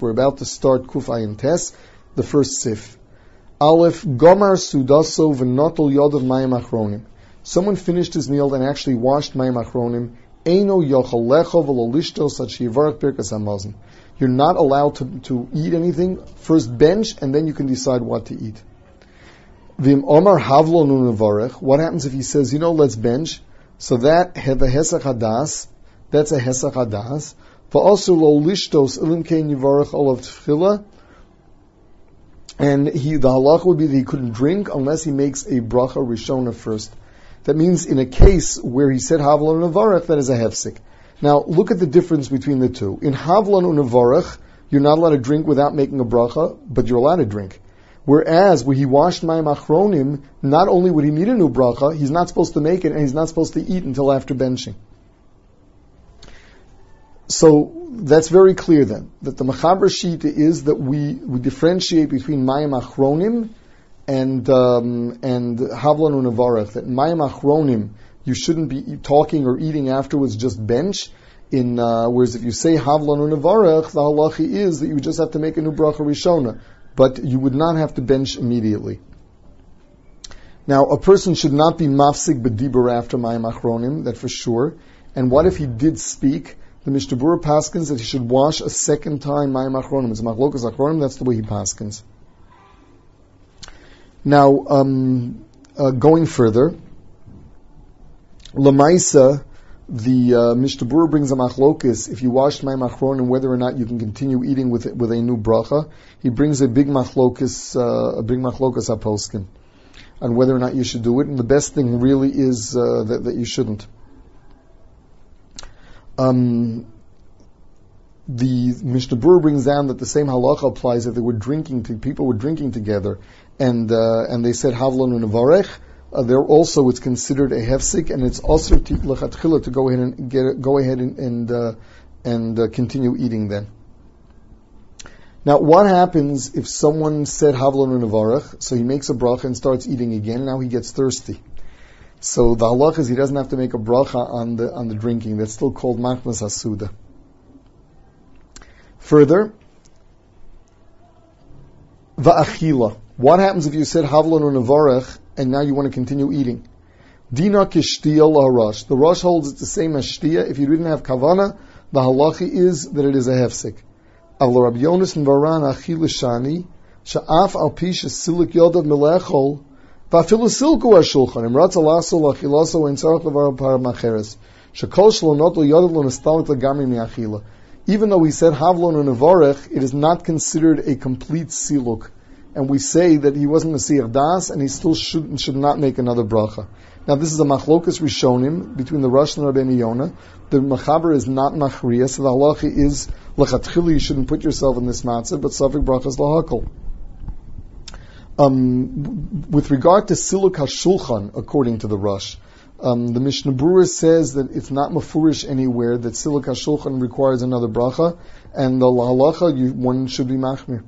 We're about to start Kuf Ayin Tes, the first Sif. Aleph, Gomar Sudaso V'notol Yod Mayim Achronim. Someone finished his meal and actually washed Mayim Achronim. Eino Yochal Lecho V'lolishto Sachivarak Birkas Hamazon. You're not allowed to, to eat anything. First bench, and then you can decide what to eat. Vim Omar Havlan Unavarech. What happens if he says, you know, let's bench? So that, the Hesach Hadas, that's a Hesach Hadas. Also lo lishtos ilim tefillah. And he, the halach would be that he couldn't drink unless he makes a bracha rishona first. That means in a case where he said havlan unavarech, that is a hefsik. Now look at the difference between the two. In havlan unavarech, you're not allowed to drink without making a bracha, but you're allowed to drink. Whereas when he washed mayim achronim, not only would he need a new bracha, he's not supposed to make it, and he's not supposed to eat until after benching. So that's very clear then, that the Machaber sheet is that we, we differentiate between Mayim Achronim and, um, and Havlan Unavarech, that Mayim Achronim, you shouldn't be talking or eating afterwards, just bench. In, uh, whereas if you say Havlan Unavarech, the halachi is that you just have to make a new bracha rishona, but you would not have to bench immediately. Now, a person should not be mafsik b'dibur after Mayim Achronim, that for sure. And what if he did speak? The Mishnah Berurah paskins that he should wash a second time Mayim Achronim. It's Machlokas Achronim, that's the way he paskins. Now, um, uh, going further, Lamaisa, the uh, Mishnah Berurah brings a machlokas. If you wash Mayim Achronim, whether or not you can continue eating with it, with a new bracha, he brings a big machlokas, uh, a big machlokas aposkin, on whether or not you should do it. And the best thing really is uh, that, that you shouldn't um, the Mishnah Berurah brings down that the same halacha applies if they were drinking, to, people were drinking together, and uh, and they said havlon unavarech. Uh, there also it's considered a hefsik, and it's also to to go ahead and get go ahead and and, uh, and uh, continue eating then. Now, what happens if someone said havlon unavarech, so he makes a bracha and starts eating again? Now he gets thirsty. So the halach is he doesn't have to make a bracha on the on the drinking. That's still called machmas hasuda. Further, the va'achila. What happens if you said havlon or navarech and now you want to continue eating? Dina kishtiya laharash. The Rosh holds it's the same as shtiya. If you didn't have kavana, the halachi is that it is a hefsik. Avlo Rabbi Yonas and Varan achila shani sha'af al pisha silik yodav melechol ואפילו סילקו השולחן, אם רצה לעשו לאכילוסו אין צורך לבר פעם אחרת. שכל שלונות לא יודעת לו נסתלק לגמרי מאכילה. Even though we said Havlon and Avarech, it is not considered a complete siluk. And we say that he wasn't a Siyar Das, and he still should, should not make another bracha. Now this is a machlokas rishonim between the Rosh and Rabbeinu Yonah. The machaber is not machriya, so the halacha is lechatchili. You shouldn't put yourself in this matzah, but safik bracha is lahakol. Um, with regard to Siluk HaShulchan, according to the Rosh, um, the Mishnah Berurah says that it's not mafurish anywhere that Siluk HaShulchan requires another bracha, and the halacha, one should be machmir.